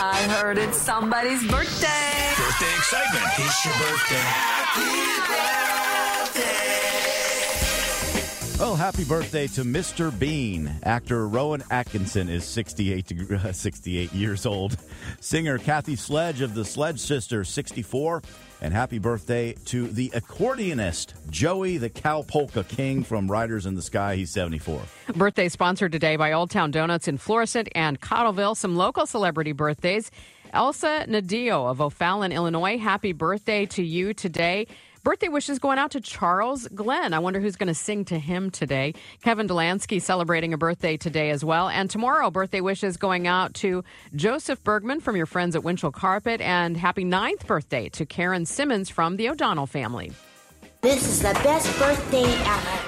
I heard it's somebody's birthday. Birthday excitement. It's your birthday. Well, happy birthday to Mr. Bean. Actor Rowan Atkinson is 68, uh, 68 years old. Singer Kathy Sledge of the Sledge Sisters, 64. And happy birthday to the accordionist Joey the Cow Polka King from Riders in the Sky. He's 74. Birthday sponsored today by Old Town Donuts in Florissant and Cottleville. Some local celebrity birthdays. Elsa Nadio of O'Fallon, Illinois. Happy birthday to you today. Birthday wishes going out to Charles Glenn. I wonder who's going to sing to him today. Kevin Delansky celebrating a birthday today as well. And tomorrow, birthday wishes going out to Joseph Bergman from your friends at Winchell Carpet. And happy ninth birthday to Karen Simmons from the O'Donnell family. This is the best birthday ever.